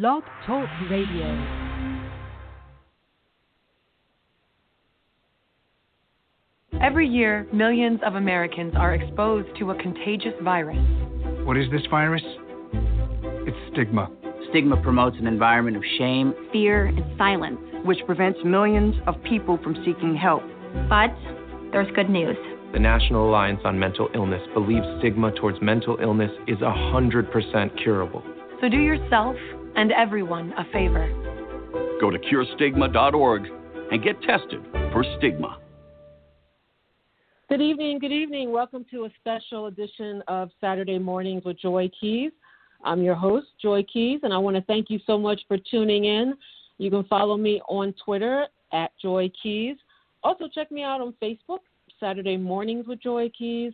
Blog Talk Radio. Every year, millions of Americans are exposed to a contagious virus. What is this virus? It's stigma. Stigma promotes an environment of shame, fear, and silence, which prevents millions of people from seeking help. But there's good news. The National Alliance on Mental Illness believes stigma towards mental illness is 100% curable. So do yourself and everyone a favor. Go to curestigma.org and get tested for stigma. Good evening, good evening. Welcome to a special edition of Saturday Mornings with Joy Keys. I'm your host, Joy Keys, and I want to thank you so much for tuning in. You can follow me on Twitter at Joy Keys. Also, check me out on Facebook, Saturday Mornings with Joy Keys,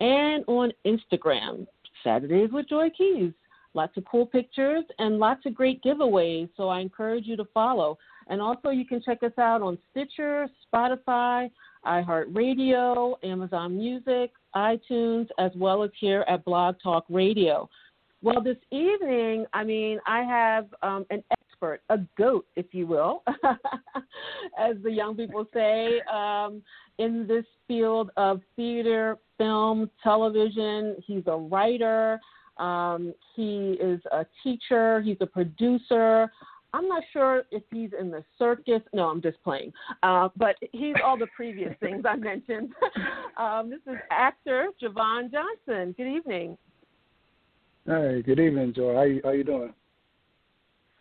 and on Instagram, Saturdays with Joy Keys. Lots of cool pictures and lots of great giveaways, so I encourage you to follow. And also, you can check us out on Stitcher, Spotify, iHeartRadio, Amazon Music, iTunes, as well as here at Blog Talk Radio. Well, this evening, I mean, I have um, an expert, a goat, if you will, as the young people say, um, in this field of theater, film, television. He's a writer. Um, he is a teacher. He's a producer. I'm not sure if he's in the circus. No, I'm just playing. Uh, but he's all the previous things I mentioned. um, this is actor Javon Johnson. Good evening. Hey, good evening, Joy. How you, how you doing?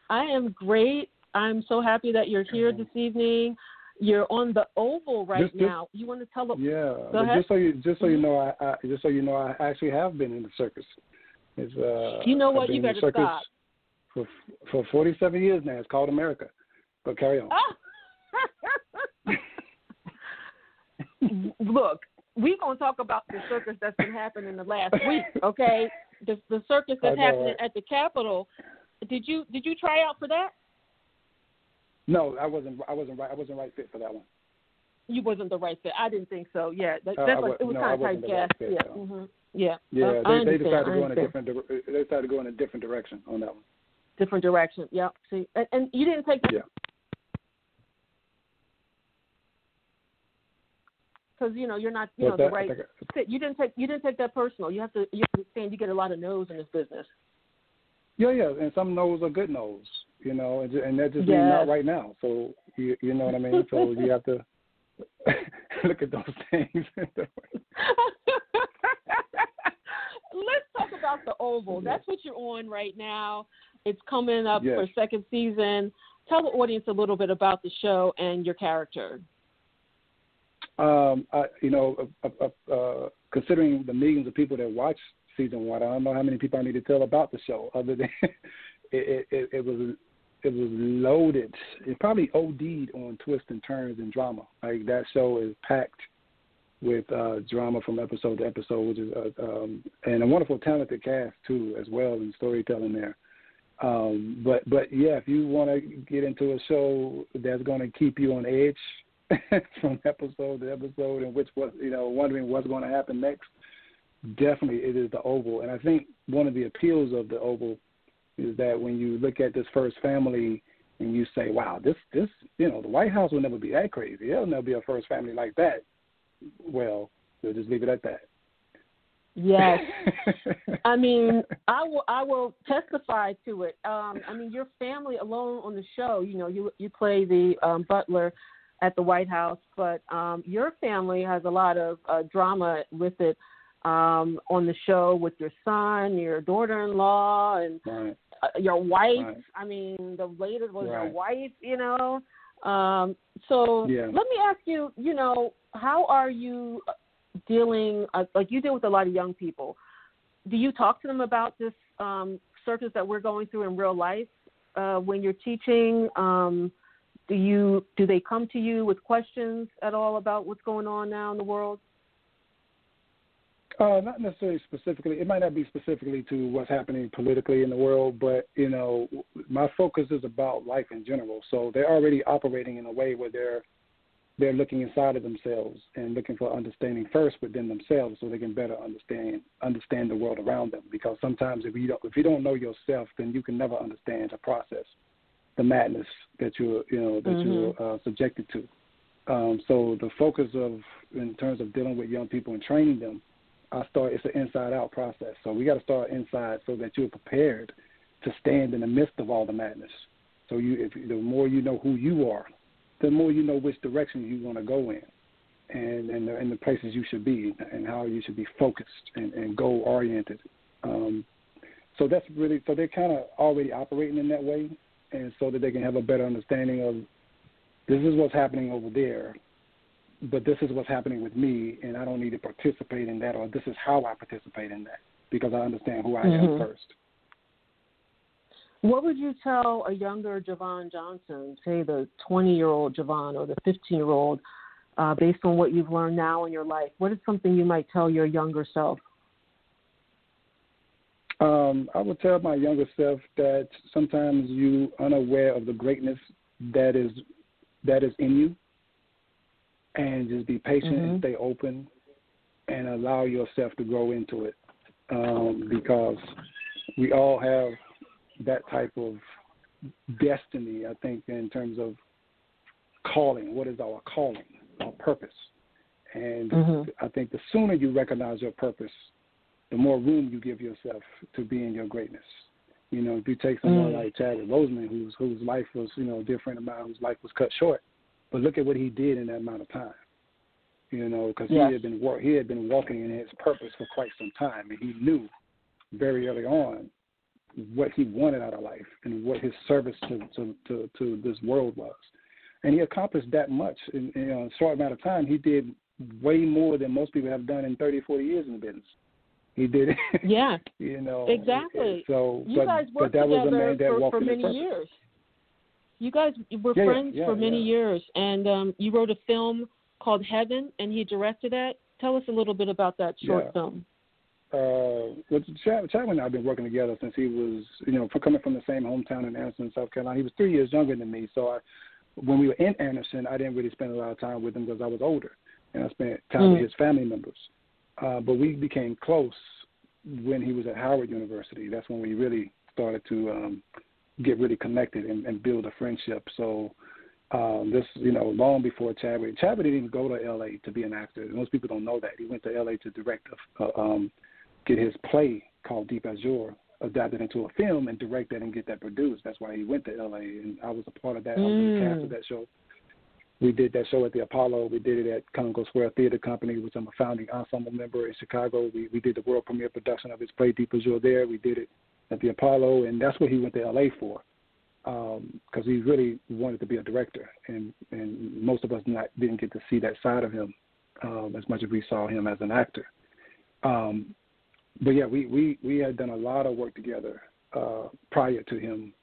I am great. I'm so happy that you're here this evening. You're on the Oval right just, now. You want to tell them? Yeah, just so you just so you know, I, I just so you know, I actually have been in the circus. It's, uh, you know what? You better stop. For for 47 years now. It's called America. But carry on. Look, we're gonna talk about the circus that's been happening in the last week. Okay, the the circus that's know, happening right? at the Capitol. Did you did you try out for that? No, I wasn't. I wasn't right. I wasn't right fit for that one. You wasn't the right fit. I didn't think so. Yeah, that, Uh, that's I like, it was no, kind of tight right yeah, no. Yeah. Yeah, I they, they decided to go in a different. They decided to go in a different direction on that one. different direction. Yeah. See, and, and you didn't take Yeah. because you know you're not you What's know that? the right I fit. You didn't take you didn't take that personal. You have to you understand you get a lot of no's in this business. Yeah, yeah, and some no's are good no's, you know, and, and that just means Yes. not right now. So you you know what I mean. So you have to look at those things. The Oval. That's what you're on right now. It's coming up Yes. for second season. Tell the audience a little bit about the show and your character. um, I, you know, uh, uh, uh, considering the millions of people that watch season one, I don't know how many people I need to tell about the show. Other than it, it, it was it was loaded. It probably OD'd on twists and turns and drama. Like that show is packed with uh, drama from episode to episode, which is uh, um, and a wonderful talented cast too, as well, and storytelling there. Um, but but yeah, if you want to get into a show that's going to keep you on edge from episode to episode, and which was you know wondering what's going to happen next, definitely it is the Oval. And I think one of the appeals of the Oval is that when you look at this first family and you say, wow, this this you know the White House will never be that crazy. There'll never be a first family like that. Well, we'll just leave it at that. Yes. I mean, I will I will testify to it. Um, I mean, your family alone on the show, you know, you you play the um, butler at the White House, but um, your family has a lot of uh, drama with it um, on the show with your son, your daughter-in-law, and right. uh, your wife. Right. I mean, the latest was your wife. You know, um, so Yeah. let me ask you. You know, how are you dealing? Uh, like you deal with a lot of young people. Do you talk to them about this um, circles that we're going through in real life uh, when you're teaching? Um, do you do they come to you with questions at all about what's going on now in the world? Uh, not necessarily specifically. It might not be specifically to what's happening politically in the world, but you know, my focus is about life in general. So they're already operating in a way where they're they're looking inside of themselves and looking for understanding first within themselves, so they can better understand understand the world around them. Because sometimes if you don't if you don't know yourself, then you can never understand the process, the madness that you're you know that mm-hmm. you're uh, subjected to. Um, so the focus of in terms of dealing with young people and training them I start. It's an inside out process. So we got to start inside so that you're prepared to stand in the midst of all the madness. So you, if the more you know who you are, the more you know which direction you want to go in, and and the, and the places you should be, and how you should be focused and, and goal oriented. Um, so that's really so they're kind of already operating in that way, and so that they can have a better understanding of this is what's happening over there but this is what's happening with me, and I don't need to participate in that, or this is how I participate in that because I understand who I mm-hmm. am first. What would you tell a younger Javon Johnson, say the 20 year old Javon or the 15 year old, uh, based on what you've learned now in your life? What is something you might tell your younger self? Um, I would tell my younger self that sometimes you unaware of the greatness that is that is in you, and just be patient mm-hmm. and stay open and allow yourself to grow into it um, because we all have that type of destiny i think in terms of calling what is our calling our purpose and mm-hmm. i think the sooner you recognize your purpose the more room you give yourself to be in your greatness you know if you take someone mm. like chadwick boseman whose whose life was you know different amount whose life was cut short but look at what he did in that amount of time. You know, because yes. he had been he had been walking in his purpose for quite some time, and he knew very early on what he wanted out of life and what his service to to to, to this world was. And he accomplished that much in, in a short amount of time. He did way more than most people have done in 30, 40 years in the business. He did it. Yeah. you know. Exactly. So, you but, guys worked but that together was a man that for, walked for many years. You guys were yeah, friends yeah, for many years, and um, you wrote a film called Heaven, and he directed that. Tell us a little bit about that short film. Uh, well, Chad, Chadwick and I have been working together since he was, you know, coming from the same hometown in Anderson, South Carolina. He was three years younger than me, so I, when we were in Anderson, I didn't really spend a lot of time with him because I was older, and I spent time mm. with his family members. Uh, but we became close when he was at Howard University. That's when we really started to um, get really connected and, and build a friendship. So um, this, you know, long before Chadwick, Chadwick didn't even go to L.A. to be an actor. Most people don't know that he went to L.A. to direct, a, uh, um, get his play called Deep Azure adapted into a film and direct that and get that produced. That's why he went to L.A. and I was a part of that. Mm. I was the cast of that show. We did that show at the Apollo. We did it at Congo Square Theater Company, which I'm a founding ensemble member in Chicago. We we did the world premiere production of his play Deep Azure there. We did it at the Apollo, and that's what he went to LA for, because um, he really wanted to be a director, and and most of us not didn't get to see that side of him um, as much as we saw him as an actor. Um, but yeah, we, we we had done a lot of work together uh, prior to him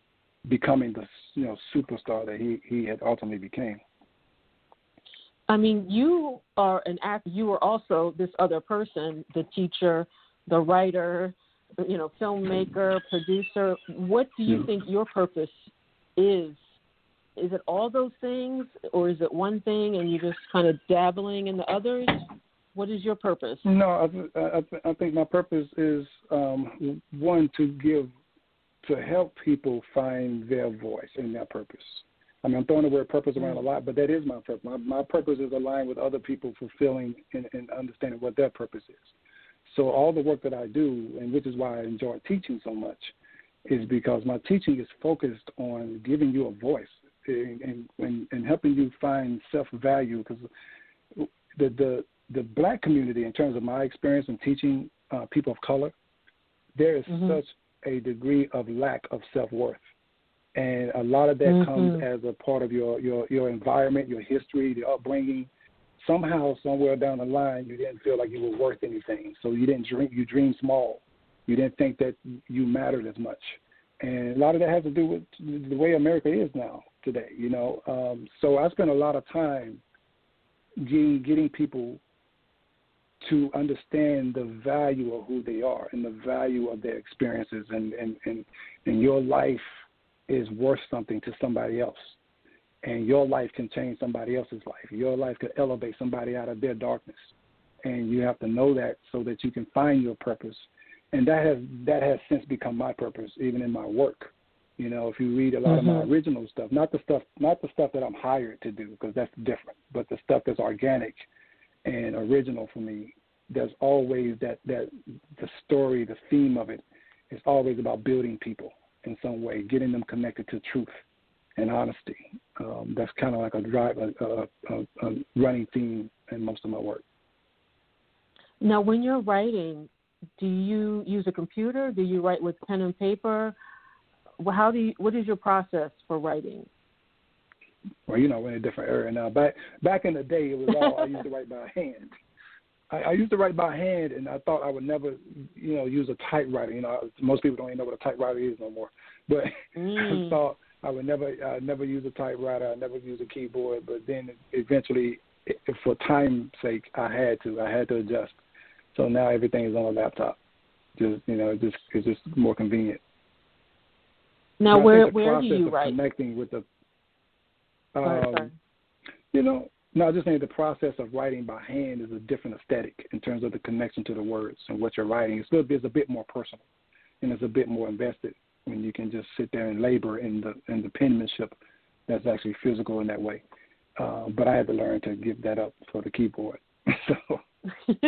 becoming the you know superstar that he he had ultimately became. I mean, you are an actor. You are also this other person, the teacher, the writer, you know, filmmaker, producer. What do you think your purpose is? Is it all those things, or is it one thing and you're just kind of dabbling in the others? What is your purpose? No, I, I, I think my purpose is um, one to give, to help people find their voice and their purpose. I mean, I'm throwing the word purpose around a lot, but that is my purpose. My, my purpose is aligned with other people fulfilling and, and understanding what their purpose is. So all the work that I do, and which is why I enjoy teaching so much, is because my teaching is focused on giving you a voice and and, and helping you find self value. Because the the the black community, in terms of my experience in teaching uh, people of color, there is mm-hmm. such a degree of lack of self worth. And a lot of that mm-hmm. comes as a part of your, your, your environment, your history, the upbringing, somehow, somewhere down the line, you didn't feel like you were worth anything. So you didn't dream. You dream small, You didn't think that you mattered as much, and a lot of that has to do with the way America is now today. You know, um, so I spent a lot of time getting getting people to understand the value of who they are and the value of their experiences and and and, and your life is worth something to somebody else and your life can change somebody else's life your life could elevate somebody out of their darkness and you have to know that so that you can find your purpose and that has that has since become my purpose even in my work you know if you read a lot mm-hmm. of my mm-hmm. original stuff not the stuff not the stuff that i'm hired to do because that's different but the stuff that's organic and original for me, there's always that that the story, the theme of it is always about building people in some way, getting them connected to truth and honesty. Um, that's kind of like a drive, a, a, a, running theme in most of my work. Now, when you're writing, do you use a computer? Do you write with pen and paper? How do you? What is your process for writing? well, you know, we're in a different era now. Back back in the day, it was all I used to write by hand. I, I used to write by hand, and I thought I would never, you know, use a typewriter. You know, most people don't even know what a typewriter is no more. But mm. I thought I would never, I never use a typewriter. I never use a keyboard. But then eventually, for time's sake, I had to. I had to adjust. So now everything is on a laptop. Just you know, just it's just more convenient. Now, where where do you write? Connecting with the um, you know, no, I just think the process of writing by hand is a different aesthetic in terms of the connection to the words and what you're writing. It's, it's a bit more personal and it's a bit more invested when you can just sit there and labor in the in the penmanship that's actually physical in that way. Uh, but I had to learn to give that up for the keyboard. so.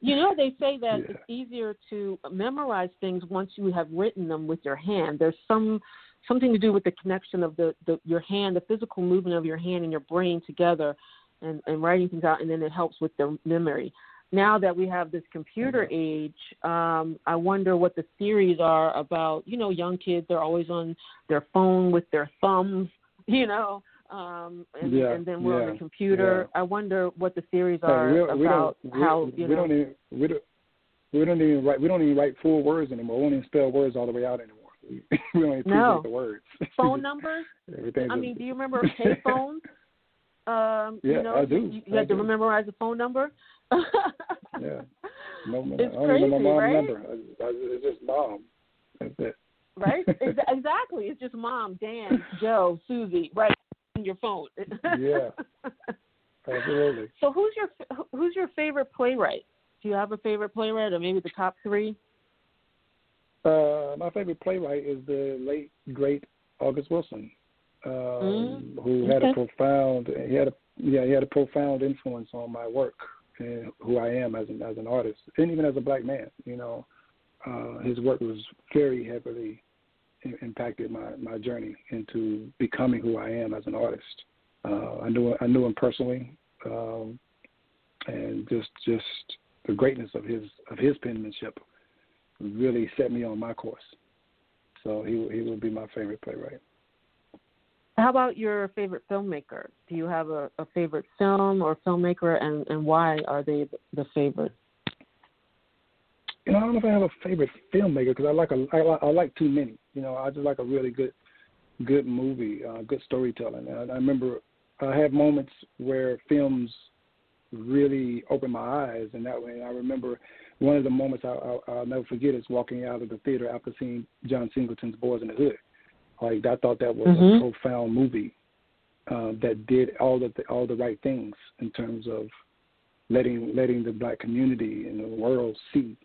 you know, they say that yeah. it's easier to memorize things once you have written them with your hand. There's some something to do with the connection of the, the your hand, the physical movement of your hand and your brain together, and, and writing things out, and then it helps with the memory. Now that we have this computer mm-hmm. age, um, I wonder what the theories are about. You know, young kids they're always on their phone with their thumbs. You know, um, and, yeah, and then we're yeah, on the computer. Yeah. I wonder what the theories are we about we how you we know. Don't even, we don't, we don't even write. We don't even write full words anymore. We don't even spell words all the way out anymore. we only no. the words. Phone numbers? I mean, do you remember pay payphones? Um, yeah, you know, I do. You, you had to memorize a phone number. Yeah, no, it's I don't crazy, even know my mom's right? number. I, I, it's just mom. That's it. Right? exactly. It's just mom, Dan, Joe, Susie. Right on your phone. yeah. Absolutely. So, who's your who's your favorite playwright? Do you have a favorite playwright, or maybe the top three? Uh, my favorite playwright is the late great August Wilson, um, mm who had a profound he had a yeah he had a profound influence on my work and who I am as an as an artist and even as a black man. You know, uh, his work was very heavily impacted my my journey into becoming who I am as an artist. Uh, I knew I knew him personally, um, and just just the greatness of his of his penmanship really set me on my course. So he he would be my favorite playwright. How about your favorite filmmaker? Do you have a, a favorite film or filmmaker, and, and why are they the favorite? You know, I don't know if I have a favorite filmmaker because I like a I, I like too many. You know, I just like a really good good movie, uh, good storytelling. And I remember I have moments where films really open my eyes, and that way I remember one of the moments I, I, I'll never forget is walking out of the theater after seeing John Singleton's Boys in the Hood. Like I thought that was mm-hmm. a profound movie uh, that did all the all the right things in terms of letting letting the black community and the world see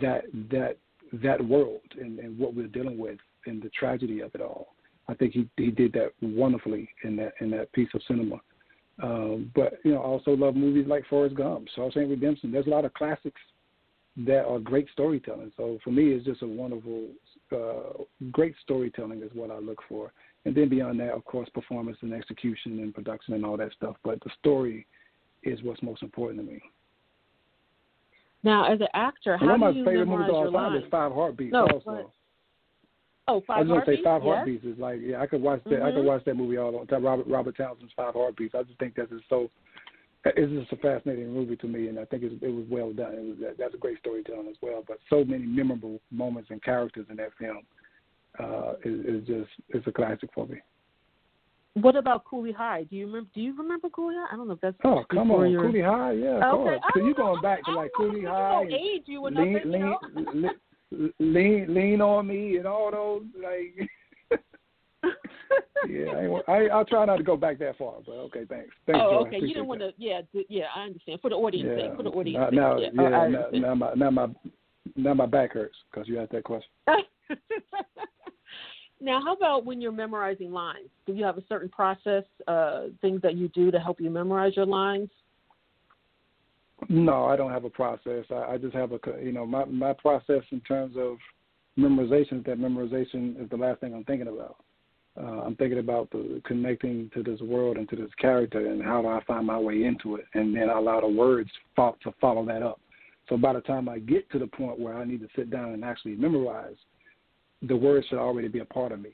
that that that world and, and what we're dealing with and the tragedy of it all. I think he he did that wonderfully in that in that piece of cinema. Um, but you know, I also love movies like Forrest Gump, Shawshank Redemption. There's a lot of classics that are great storytelling. So for me, it's just a wonderful, uh, great storytelling is what I look for. And then beyond that, of course, performance and execution and production and all that stuff. But the story is what's most important to me. Now, as an actor, how one do of my you favorite movies memorize all time lines? is Five Heartbeats. No, also. but, oh, Five I was gonna say Five? Heartbeats is like yeah, I could watch that. Mm-hmm. I could watch that movie all the time. Robert Robert Townsend's Five Heartbeats. I just think that is so it's just a fascinating movie to me, and I think it, it was well done. It was that's a great storytelling as well. But so many memorable moments and characters in that film uh, is, is just it's a classic for me. What about Cooley High? Do you remember? Do you remember Cooley High? I don't know if that's. Oh, come on, your... Cooley High, yeah, of okay. course. So you going back to like Cooley High, and age you lean, lean, lean, lean on me, and all those like. Yeah, I, I I'll try not to go back that far, but okay, thanks. Thanks. Oh, okay. You don't want to. Yeah, yeah. I understand. For the audience yeah. sake. For the audience now, sake. Yeah, yeah, now, now my now my now my back hurts because you asked that question. now, how about when you're memorizing lines? Do you have a certain process, uh, things that you do to help you memorize your lines? No, I don't have a process. I, I just have a you know my my process in terms of memorization is that memorization is the last thing I'm thinking about. Uh, I'm thinking about the connecting to this world and to this character, and how do I find my way into it, and then I allow the words fo- to follow that up. So by the time I get to the point where I need to sit down and actually memorize, the words should already be a part of me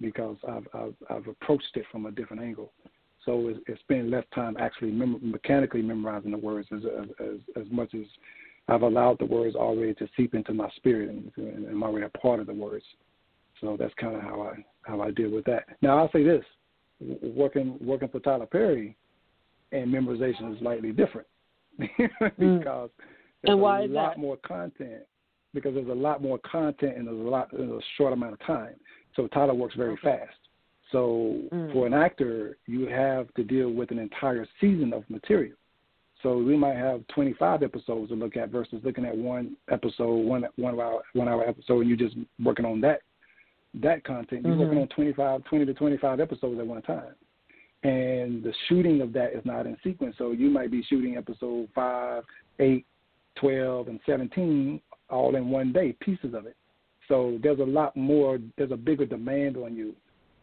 because I've I've, I've approached it from a different angle. So it's, it's spending less time actually mem- mechanically memorizing the words as, as as much as I've allowed the words already to seep into my spirit and, and, and already a part of the words. So that's kind of how I how I deal with that. Now I'll say this: working working for Tyler Perry, and memorization is slightly different because mm. there's and why a lot that? more content. Because there's a lot more content and there's a lot in a short amount of time. So Tyler works very okay. fast. So mm. for an actor, you have to deal with an entire season of material. So we might have 25 episodes to look at versus looking at one episode, one one hour one hour episode, and you're just working on that that content. You're mm-hmm. working on 25, 20 to 25 episodes at one time. And the shooting of that is not in sequence. So you might be shooting episode 5, 8, 12, and 17 all in one day, pieces of it. So there's a lot more, there's a bigger demand on you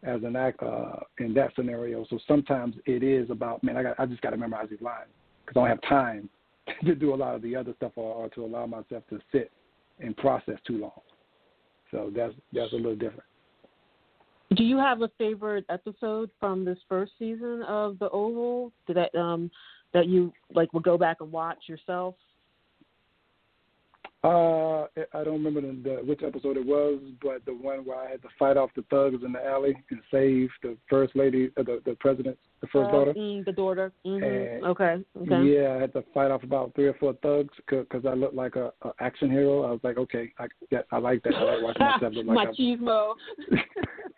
as an actor uh, in that scenario. So sometimes it is about, man, I got, I just got to memorize these lines because I don't have time to do a lot of the other stuff or, or to allow myself to sit and process too long. So that's that's a little different. Do you have a favorite episode from this first season of the Oval? That um that you like would go back and watch yourself? Uh, I don't remember the, the, which episode it was, but the one where I had to fight off the thugs in the alley and save the first lady, uh, the the president, the first uh, daughter. Mm, the daughter. Mm-hmm. Okay. Okay. Yeah, I had to fight off about three or four thugs because I looked like a, a action hero. I was like, okay, I yeah, I like that. I like watching myself look like machismo.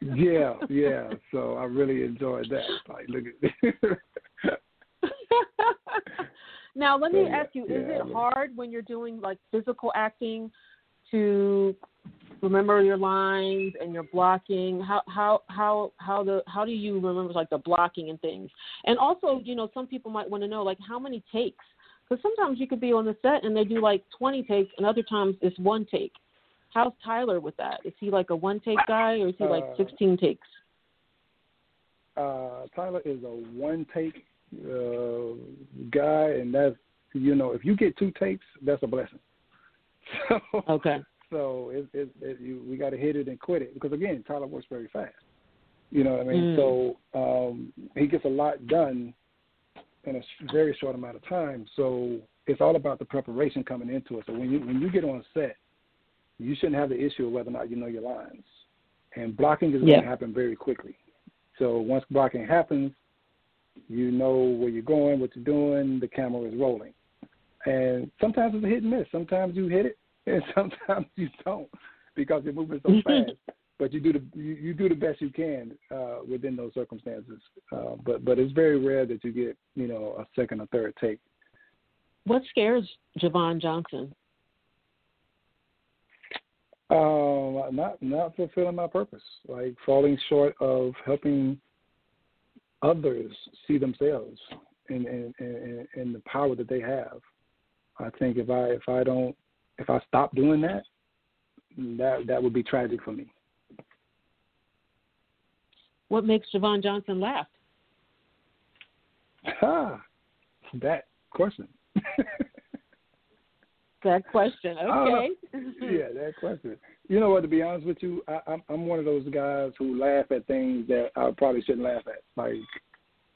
yeah, yeah. So I really enjoyed that. Like, look at. Now, let me yeah, ask you: Is yeah, it hard when you're doing like physical acting to remember your lines and your blocking? How how how how the how do you remember like the blocking and things? And also, you know, some people might want to know like how many takes because sometimes you could be on the set and they do like 20 takes, and other times it's one take. How's Tyler with that? Is he like a one take guy or is he like Uh, 16 takes? uh, Tyler is a one take uh, guy, and that's you know if you get two takes, that's a blessing. So Okay. so it, it, it, you, we got to hit it and quit it because again, Tyler works very fast. You know what I mean? Mm. So um, he gets a lot done in a very short amount of time. So it's all about the preparation coming into it. So when you when you get on set, you shouldn't have the issue of whether or not you know your lines. And blocking is Yeah. going to happen very quickly. So once blocking happens, you know where you're going, what you're doing, the camera is rolling. And sometimes it's a hit and miss. Sometimes you hit it, and sometimes you don't because you're moving so fast. But you do the you, you do the best you can uh, within those circumstances. Uh, but but it's very rare that you get you know a second or third take. What scares Javon Johnson? Um, not not fulfilling my purpose, like falling short of helping others see themselves and and and, and the power that they have. I think if I if I don't if I stop doing that, that that would be tragic for me. What makes Javon Johnson laugh? Ah, that question. That question. Okay. yeah, that question. You know what? To be honest with you, I, I'm I'm one of those guys who laugh at things that I probably shouldn't laugh at. Like,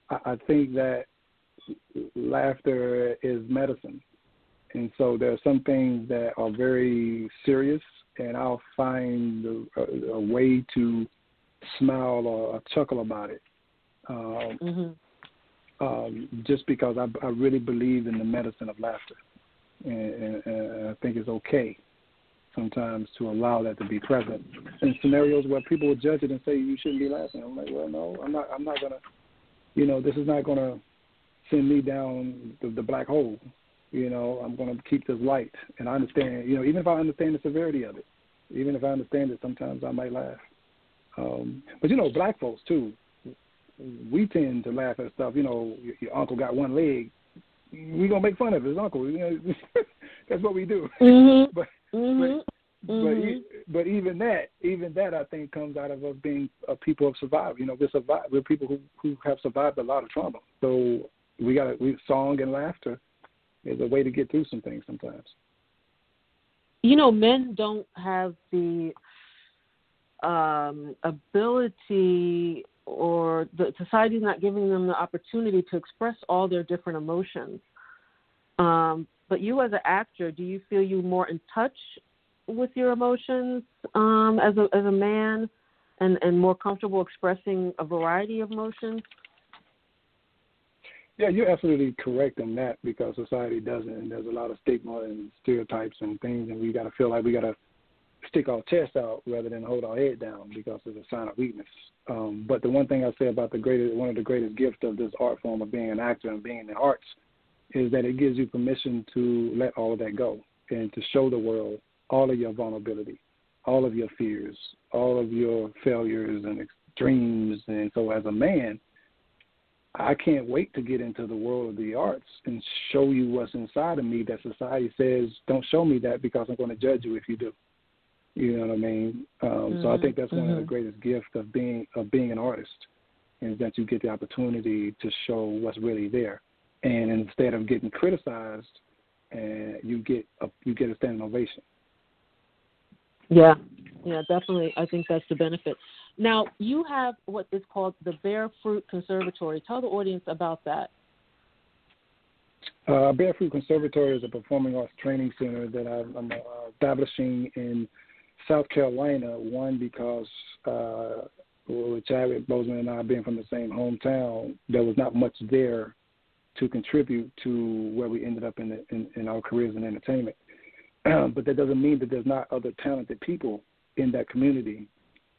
I, I think that laughter is medicine. And so there are some things that are very serious, and I'll find a, a, a way to smile or, or chuckle about it. Um, mm-hmm. um, just because I, I really believe in the medicine of laughter, and, and, and I think it's okay sometimes to allow that to be present in scenarios where people will judge it and say you shouldn't be laughing. I'm like, well, no, I'm not. I'm not gonna. You know, this is not gonna send me down the, the black hole. You know, I'm gonna keep this light, and I understand. You know, even if I understand the severity of it, even if I understand it, sometimes I might laugh. Um, but you know, black folks too, we tend to laugh at stuff. You know, your, your uncle got one leg. We gonna make fun of his uncle. You know, that's what we do. Mm-hmm. but mm-hmm. but mm-hmm. but but even that even that I think comes out of us being a people of survival. You know, we're survive we're people who who have survived a lot of trauma. So we got we song and laughter is a way to get through some things sometimes. You know, men don't have the um, ability or the society's not giving them the opportunity to express all their different emotions. Um, but you, as an actor, do you feel you more in touch with your emotions um, as a as a man, and and more comfortable expressing a variety of emotions? Yeah, you're absolutely correct in that because society doesn't, and there's a lot of stigma and stereotypes and things, and we got to feel like we got to stick our chest out rather than hold our head down because it's a sign of weakness. Um, but the one thing I say about the greatest, one of the greatest gifts of this art form of being an actor and being in the arts, is that it gives you permission to let all of that go and to show the world all of your vulnerability, all of your fears, all of your failures and dreams. And so, as a man, I can't wait to get into the world of the arts and show you what's inside of me that society says don't show me that because I'm going to judge you if you do. You know what I mean? Um, mm-hmm. So I think that's mm-hmm. one of the greatest gifts of being of being an artist is that you get the opportunity to show what's really there, and instead of getting criticized, and you get a you get a standing ovation. Yeah, yeah, definitely. I think that's the benefit. Now you have what is called the Bear Fruit Conservatory. Tell the audience about that. Uh, Bear Fruit Conservatory is a performing arts training center that I'm, I'm uh, establishing in South Carolina. One because uh, with Chadwick Boseman and I being from the same hometown, there was not much there to contribute to where we ended up in, the, in, in our careers in entertainment. but that doesn't mean that there's not other talented people in that community.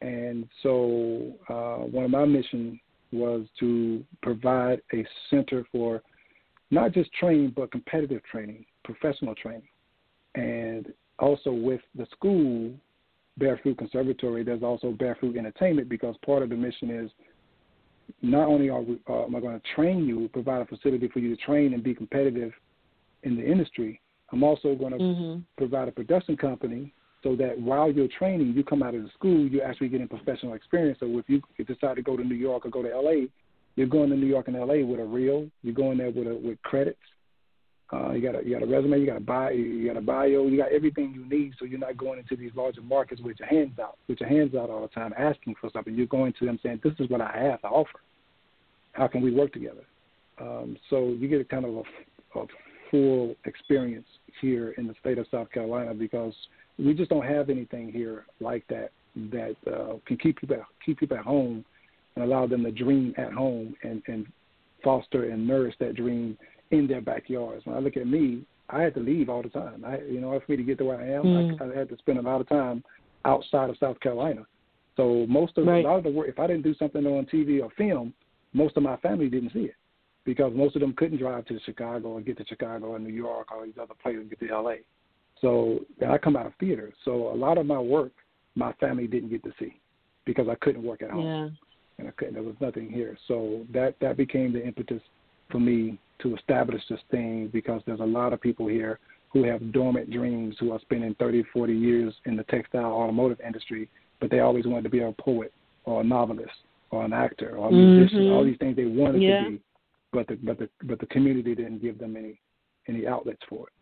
And so, uh, one of my missions was to provide a center for not just training, but competitive training, professional training. And also with the school, Bear Fruit Conservatory, there's also Bear Fruit Entertainment because part of the mission is not only are we, uh, am I going to train you, provide a facility for you to train and be competitive in the industry, I'm also going to mm-hmm. provide a production company so that while you're training, you come out of the school, you're actually getting professional experience. So if you decide to go to New York or go to LA, you're going to New York and LA with a reel. You're going there with a, with credits. Uh, you got a you got a resume. You got a bio. You got a bio. You got everything you need. So you're not going into these larger markets with your hands out, with your hands out all the time, asking for something. You're going to them saying, "This is what I have to offer. How can we work together?" Um, so you get a kind of a, a full experience here in the state of South Carolina because we just don't have anything here like that that uh, can keep people keep people at home and allow them to dream at home and, and foster and nourish that dream in their backyards. When I look at me, I had to leave all the time. I, you know, for me to get to where I am, mm. I, I had to spend a lot of time outside of South Carolina. So most of right. a lot of the work, if I didn't do something on TV or film, most of my family didn't see it because most of them couldn't drive to Chicago or get to Chicago or New York or these other places and get to LA. So I come out of theater. So a lot of my work, my family didn't get to see because I couldn't work at home. Yeah. And I couldn't, there was nothing here. So that that became the impetus for me to establish this thing because there's a lot of people here who have dormant dreams who are spending 30, 40 years in the textile automotive industry, but they always wanted to be a poet or a novelist or an actor or a musician, mm-hmm. all these things they wanted yeah. to be, but the but the but the community didn't give them any any outlets for it.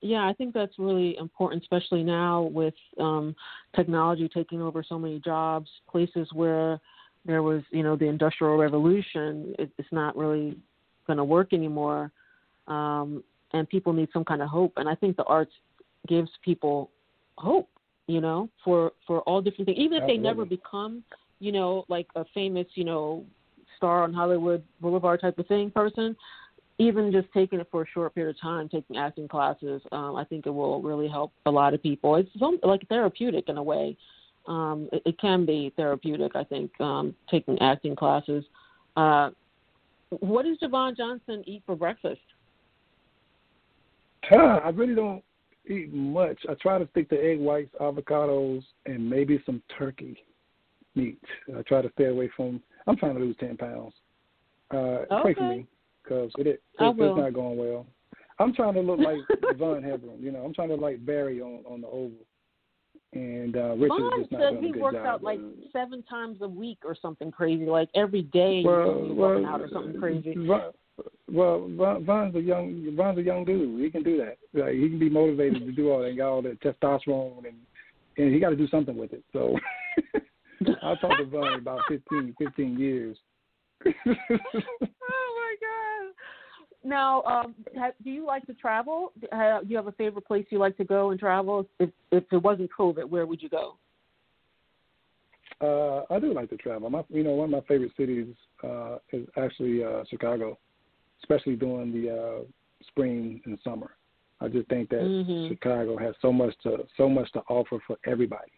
Yeah, I think that's really important, especially now with um, technology taking over so many jobs. Places where there was, you know, the industrial revolution, it, it's not really going to work anymore, um, and people need some kind of hope. And I think the arts gives people hope, you know, for for all different things. Even if Absolutely. they never become, you know, like a famous, you know, star on Hollywood Boulevard type of thing person. Even just taking it for a short period of time, taking acting classes, um, I think it will really help a lot of people. It's some, like therapeutic in a way. Um, it, it can be therapeutic, I think, um, taking acting classes. Uh, what does Javon Johnson eat for breakfast? Huh, I really don't eat much. I try to stick to egg whites, avocados, and maybe some turkey meat. I try to stay away from. I'm trying to lose ten pounds. Uh, Pray for me because it, it, I it's not going well. I'm trying to look like Vaughn Hebron. You know, I'm trying to like Barry on on the oval. And uh, Richard Vaughn is just not says doing he works out like seven times a week or something crazy, like every day well, he's well, working out or something crazy. Well, Vaughn, Vaughn's a young Vaughn's a young dude. He can do that. Like, he can be motivated to do all that. Got all that testosterone, and and he got to do something with it. So I talked to Vaughn about 15, 15 years. oh my god! Now, um, have, do you like to travel? Uh, do you have a favorite place you like to go and travel? If if it wasn't COVID, where would you go? Uh, I do like to travel. My, you know, one of my favorite cities uh, is actually uh, Chicago, especially during the uh, spring and summer. I just think that Mhm. Chicago has so much to so much to offer for everybody.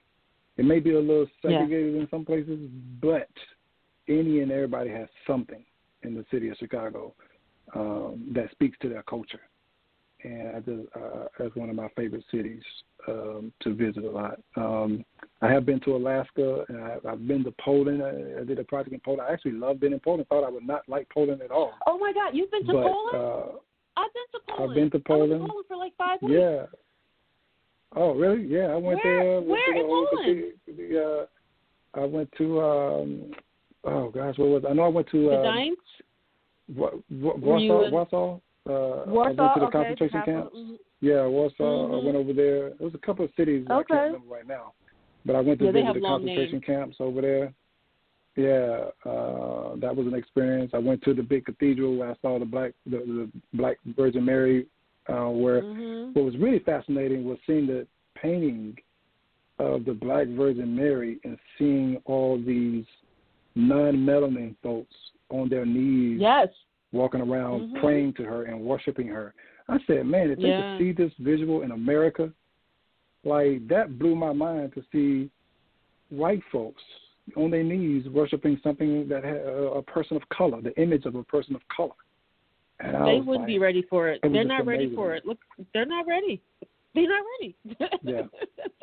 It may be a little Yeah. segregated in some places, but any and everybody has something in the city of Chicago um, that speaks to their culture. And I just uh, that's one of my favorite cities um, to visit a lot. Um, I have been to Alaska and I, I've been to Poland. I, I did a project in Poland. I actually loved being in Poland. Thought I would not like Poland at all. Oh my god, you've been to but Poland? uh, I've been to Poland. I've been to Poland. I was in Poland. For like five weeks. Yeah. Oh, really? Yeah, I went Where- there. Went where to in Poland? The, the, uh, I went to. um Oh gosh, what was? I know I went to. The um, Dints? Wa- Wa- Were you Warsaw. in- Warsaw. Uh, I went to the okay, concentration camps. mhm. Yeah, Warsaw. I Mhm. went over there. There was a couple of cities I can't remember right now, but I went to Yeah, visit the concentration names. camps over there. Yeah, uh, that was an experience. I went to the big cathedral where I saw the black the, the Black Virgin Mary. Uh, where Mhm. what was really fascinating was seeing the painting of the Black Virgin Mary and seeing all these non-melanin folks on their knees Yes. walking around Mhm. praying to her and worshiping her. I said, man, if they Yeah. could see this visual in America, like that blew my mind to see white folks on their knees worshiping something that had a, a person of color, the image of a person of color. And They wouldn't be ready for it. it They're not ready for it. Look, they're not ready. They're not ready. Yeah.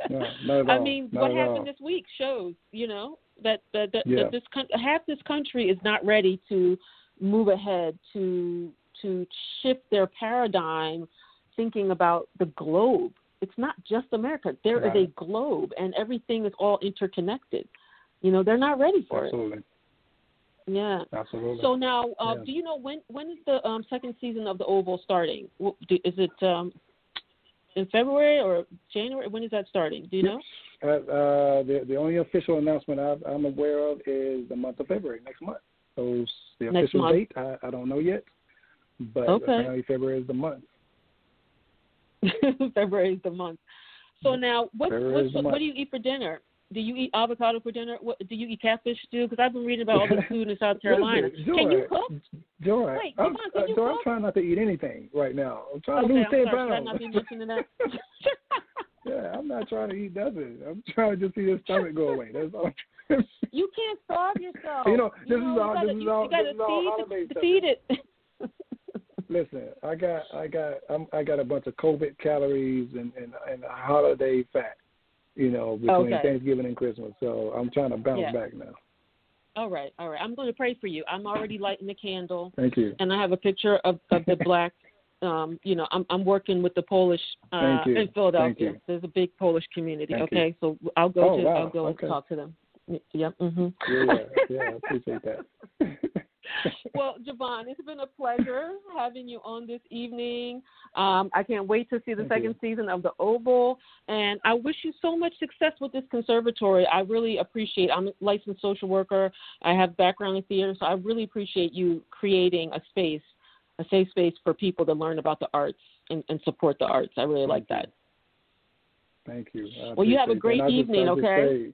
No, not at I mean, Not what happened all. this week shows, you know, that that, that, Yeah. that this coun- half this country is not ready to move ahead to to shift their paradigm, thinking about the globe. It's not just America. There is Right. a globe, and everything is all interconnected. You know, they're not ready for it. Absolutely. it. Yeah. Absolutely. So now, uh, Yeah. do you know when when is the um, second season of the Oval starting? Is it um, in February or January? When is that starting? Do you know? Uh, uh, the the only official announcement I've, I'm aware of is the month of February, next month. So the Next official month. date I, I don't know yet, but Okay. apparently February is the month. February is the month. So now, what what, is what, do you eat for dinner? Do you eat avocado for dinner? What, do you eat catfish too? Because I've been reading about all this food in South Carolina. Listen, Can you cook? Joy, Wait, I'm, can uh, you Joy, I'm trying not to eat anything right now. I'm trying Okay, to lose I'm ten sorry. Should I pounds. not be mentioning that? yeah, I'm not trying to eat nothing. I'm trying to just see this stomach go away. That's all. I'm trying you can't starve yourself. You know, this is you all- gotta, this is you, all- you gotta this is all feed, the, feed it. Listen, I got, I got, I'm, I got a bunch of COVID calories and and, and holiday fat, you know, between Okay. Thanksgiving and Christmas. So I'm trying to bounce Yeah. back now. All right, all right. I'm going to pray for you. I'm already lighting the candle, Thank you. and I have a picture of of the black. Um, you know, I'm I'm working with the Polish uh, in Philadelphia. You. There's a big Polish community. Thank you. okay, so I'll go Oh, to wow. I'll go Okay. and talk to them. Yep. hmm Yeah, yeah, yeah. I appreciate that. well, Javon, it's been a pleasure having you on this evening. Um, I can't wait to see the Thank second you. season of the Oval, and I wish you so much success with this conservatory. I really appreciate. I'm a licensed social worker. I have background in theater, so I really appreciate you creating a space a safe space for people to learn about the arts and, and support the arts. I really like that. Thank you. I well, you have a great that. And I just- evening, okay? say-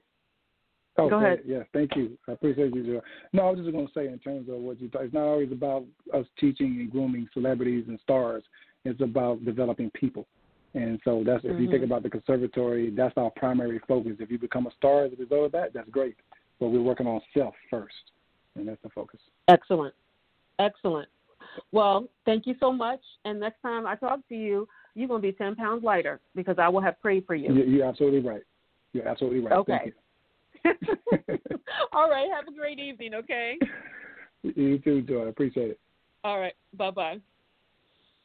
Oh, Go ahead. Yeah, thank you. I appreciate you. Joy. No, I was just going to say in terms of what you thought, it's not always about us teaching and grooming celebrities and stars. It's about developing people. And so that's if you think Mhm. about the conservatory, that's our primary focus. If you become a star as a result of that, that's great. But we're working on self first, and that's the focus. Excellent. Excellent. Well, thank you so much. And next time I talk to you, you're going to be 10 pounds lighter because I will have prayed for you. You- You're absolutely right. You're absolutely right. Okay. All right. Have a great evening, okay? you. Too, Joy. I appreciate it. All right. Bye bye.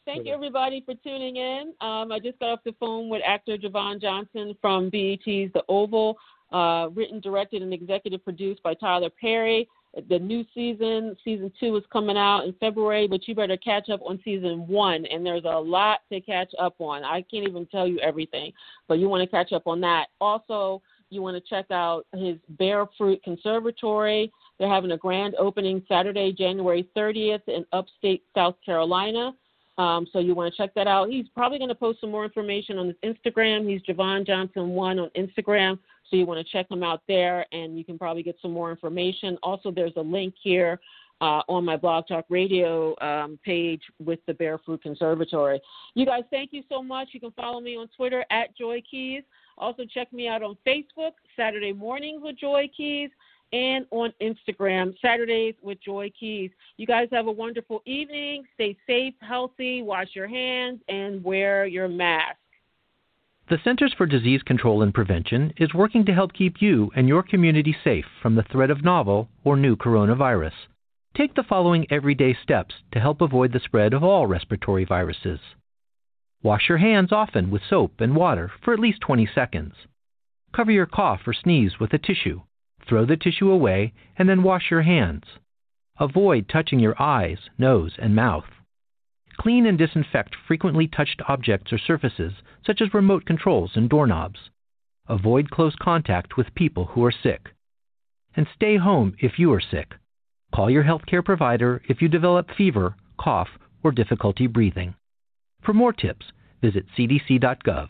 Thank you, everybody, for tuning in. Um, I just got off the phone with actor Javon Johnson from BET's The Oval, uh, written, directed, and executive produced by Tyler Perry. The new season, season two, is coming out in February, but you better catch up on season one. And there's a lot to catch up on. I can't even tell you everything, but you want to catch up on that. Also, you want to check out his Bear Fruit Conservatory. They're having a grand opening Saturday, January 30th in upstate South Carolina. Um, so you want to check that out. He's probably going to post some more information on his Instagram. He's Javon Johnson one on Instagram. So you want to check him out there, and you can probably get some more information. Also, there's a link here uh, on my Blog Talk Radio um, page with the Bear Fruit Conservatory. You guys, thank you so much. You can follow me on Twitter at Joy Keys. Also, check me out on Facebook, Saturday Mornings with Joy Keys, and on Instagram, Saturdays with Joy Keys. You guys have a wonderful evening. Stay safe, healthy, wash your hands, and wear your mask. The Centers for Disease Control and Prevention is working to help keep you and your community safe from the threat of novel or new coronavirus. Take the following everyday steps to help avoid the spread of all respiratory viruses. Wash your hands often with soap and water for at least 20 seconds. Cover your cough or sneeze with a tissue. Throw the tissue away and then wash your hands. Avoid touching your eyes, nose, and mouth. Clean and disinfect frequently touched objects or surfaces, such as remote controls and doorknobs. Avoid close contact with people who are sick. And stay home if you are sick. Call your healthcare provider if you develop fever, cough, or difficulty breathing. For more tips, visit cdc.gov.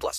18 plus.